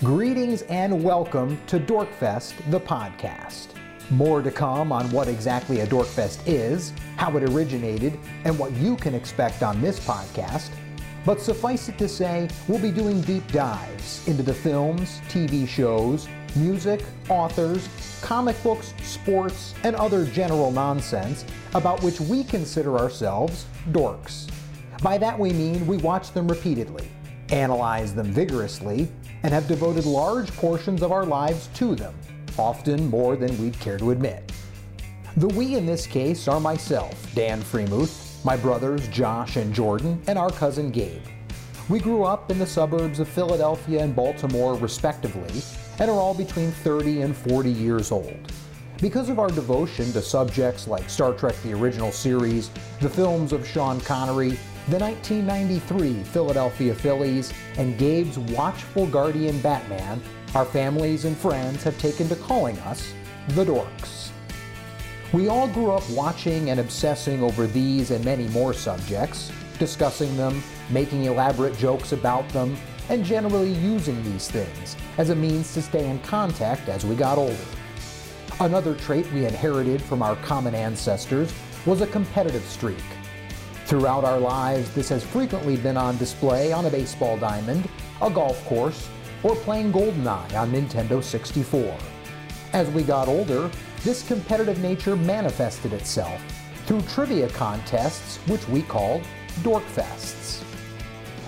Greetings and welcome to Dorkfest, the podcast. More to come on what exactly a Dorkfest is, how it originated, and what you can expect on this podcast. But suffice it to say, we'll be doing deep dives into the films, TV shows, music, authors, comic books, sports, and other general nonsense about which we consider ourselves dorks. By that we mean we watch them repeatedly, analyze them vigorously, and have devoted large portions of our lives to them, often more than we'd care to admit. The we in this case are myself, Dan Freemuth, my brothers Josh and Jordan, and our cousin Gabe. We grew up in the suburbs of Philadelphia and Baltimore, respectively, and are all between 30 and 40 years old. Because of our devotion to subjects like Star Trek the original series, the films of Sean Connery, the 1993 Philadelphia Phillies, and Gabe's watchful guardian Batman, our families and friends have taken to calling us the Dorks. We all grew up watching and obsessing over these and many more subjects, discussing them, making elaborate jokes about them, and generally using these things as a means to stay in contact as we got older. Another trait we inherited from our common ancestors was a competitive streak. Throughout our lives, this has frequently been on display on a baseball diamond, a golf course, or playing GoldenEye on Nintendo 64. As we got older, this competitive nature manifested itself through trivia contests which we called Dorkfests.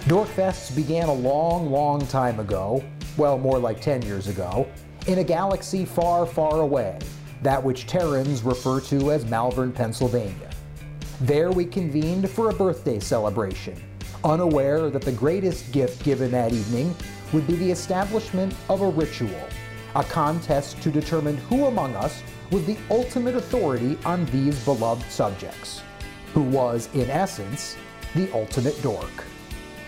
Dorkfests began a long, long time ago, well, more like 10 years ago, in a galaxy far, far away, that which Terrans refer to as Malvern, Pennsylvania. There we convened for a birthday celebration, unaware that the greatest gift given that evening would be the establishment of a ritual, a contest to determine who among us was the ultimate authority on these beloved subjects, who was, in essence, the ultimate dork.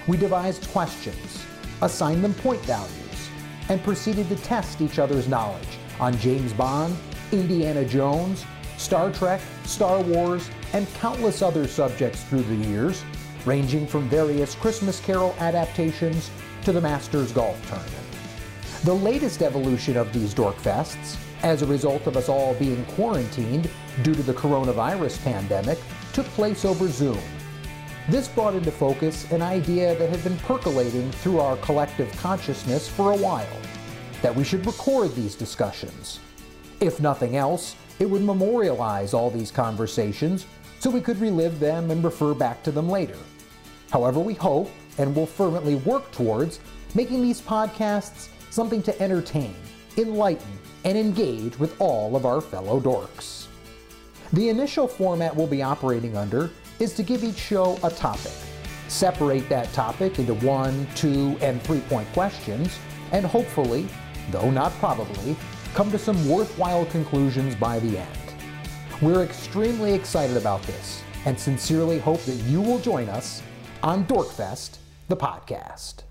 We devised questions, assigned them point values, and proceeded to test each other's knowledge on James Bond, Indiana Jones, Star Trek, Star Wars, and countless other subjects through the years, ranging from various Christmas Carol adaptations to the Masters Golf Tournament. The latest evolution of these Dorkfests, as a result of us all being quarantined due to the coronavirus pandemic, took place over Zoom. This brought into focus an idea that had been percolating through our collective consciousness for a while that we should record these discussions. If nothing else, it would memorialize all these conversations so we could relive them and refer back to them later. However, we hope and will fervently work towards making these podcasts something to entertain, enlighten, and engage with all of our fellow dorks. The initial format we'll be operating under is to give each show a topic, separate that topic into one, two, and three point questions, and hopefully, though not probably, come to some worthwhile conclusions by the end. We're extremely excited about this and sincerely hope that you will join us on Dorkfest, the podcast.